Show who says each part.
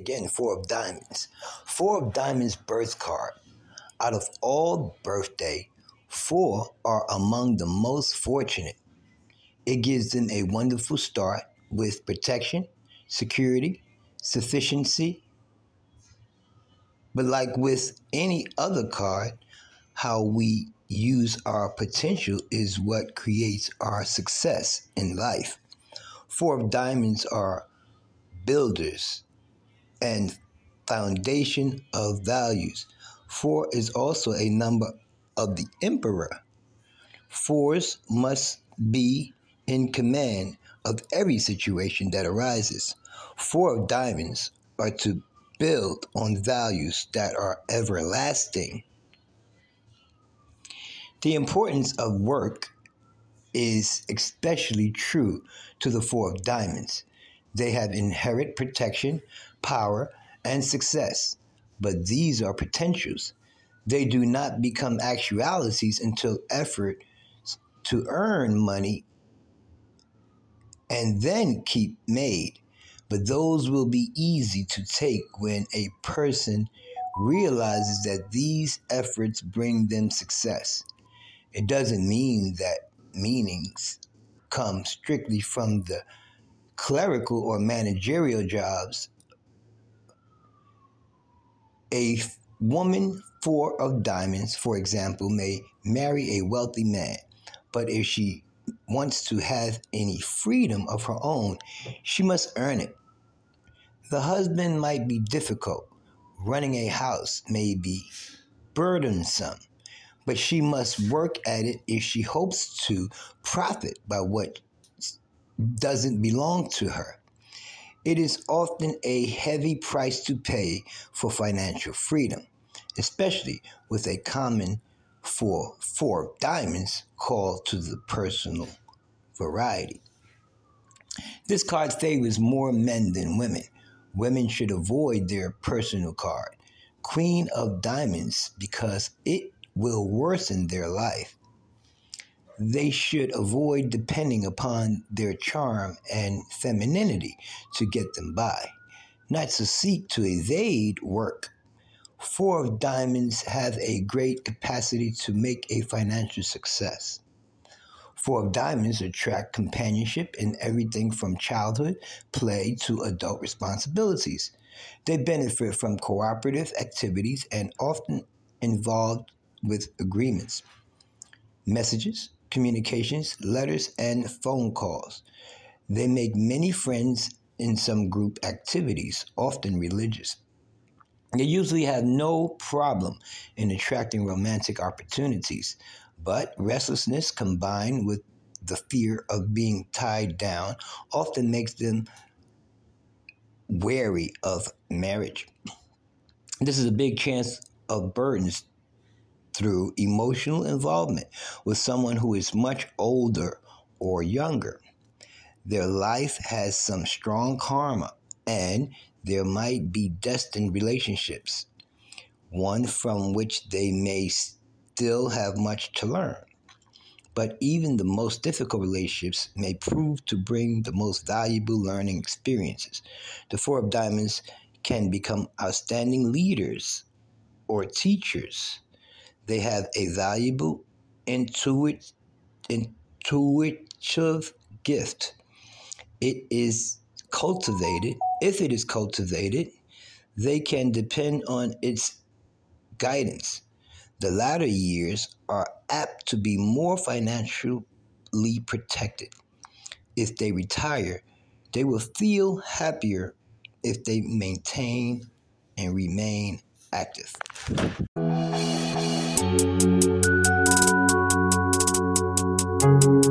Speaker 1: Again, Four of Diamonds. Four of Diamonds birth card. Out of all birthday, four are among the most fortunate. It gives them a wonderful start with protection, security, sufficiency. But like with any other card, how we use our potential is what creates our success in life. Four of Diamonds are builders and foundation of values. Four is also a number of the emperor. Fours must be in command of every situation that arises. Four of diamonds are to build on values that are everlasting. The importance of work is especially true to the Four of Diamonds. They have inherent protection, power, and success, but these are potentials. They do not become actualities until effort to earn money and then keep made. But those will be easy to take when a person realizes that these efforts bring them success. It doesn't mean that meanings come strictly from the clerical or managerial jobs. A woman four of diamonds, for example, may marry a wealthy man, but if she wants to have any freedom of her own, she must earn it. The husband might be difficult. Running a house may be burdensome but she must work at it if she hopes to profit by what doesn't belong to her. It is often a heavy price to pay for financial freedom, especially with a common for four diamonds called to the personal variety. This card favors more men than women. Women should avoid their personal card, Queen of Diamonds, because it will worsen their life. They should avoid depending upon their charm and femininity to get them by, not to seek to evade work. Four of Diamonds have a great capacity to make a financial success. Four of Diamonds attract companionship in everything from childhood play to adult responsibilities. They benefit from cooperative activities and often involved with agreements, messages, communications, letters, and phone calls. They make many friends in some group activities, often religious. They usually have no problem in attracting romantic opportunities, but restlessness combined with the fear of being tied down often makes them wary of marriage. This is a big chance of burdens through emotional involvement with someone who is much older or younger. Their life has some strong karma, and there might be destined relationships, one from which they may still have much to learn. But even the most difficult relationships may prove to bring the most valuable learning experiences. The Four of Diamonds can become outstanding leaders or teachers they have a valuable intuit, intuitive gift. It is cultivated. If it is cultivated, they can depend on its guidance. The latter years are apt to be more financially protected. If they retire, they will feel happier if they maintain and remain active.
Speaker 2: Thank you.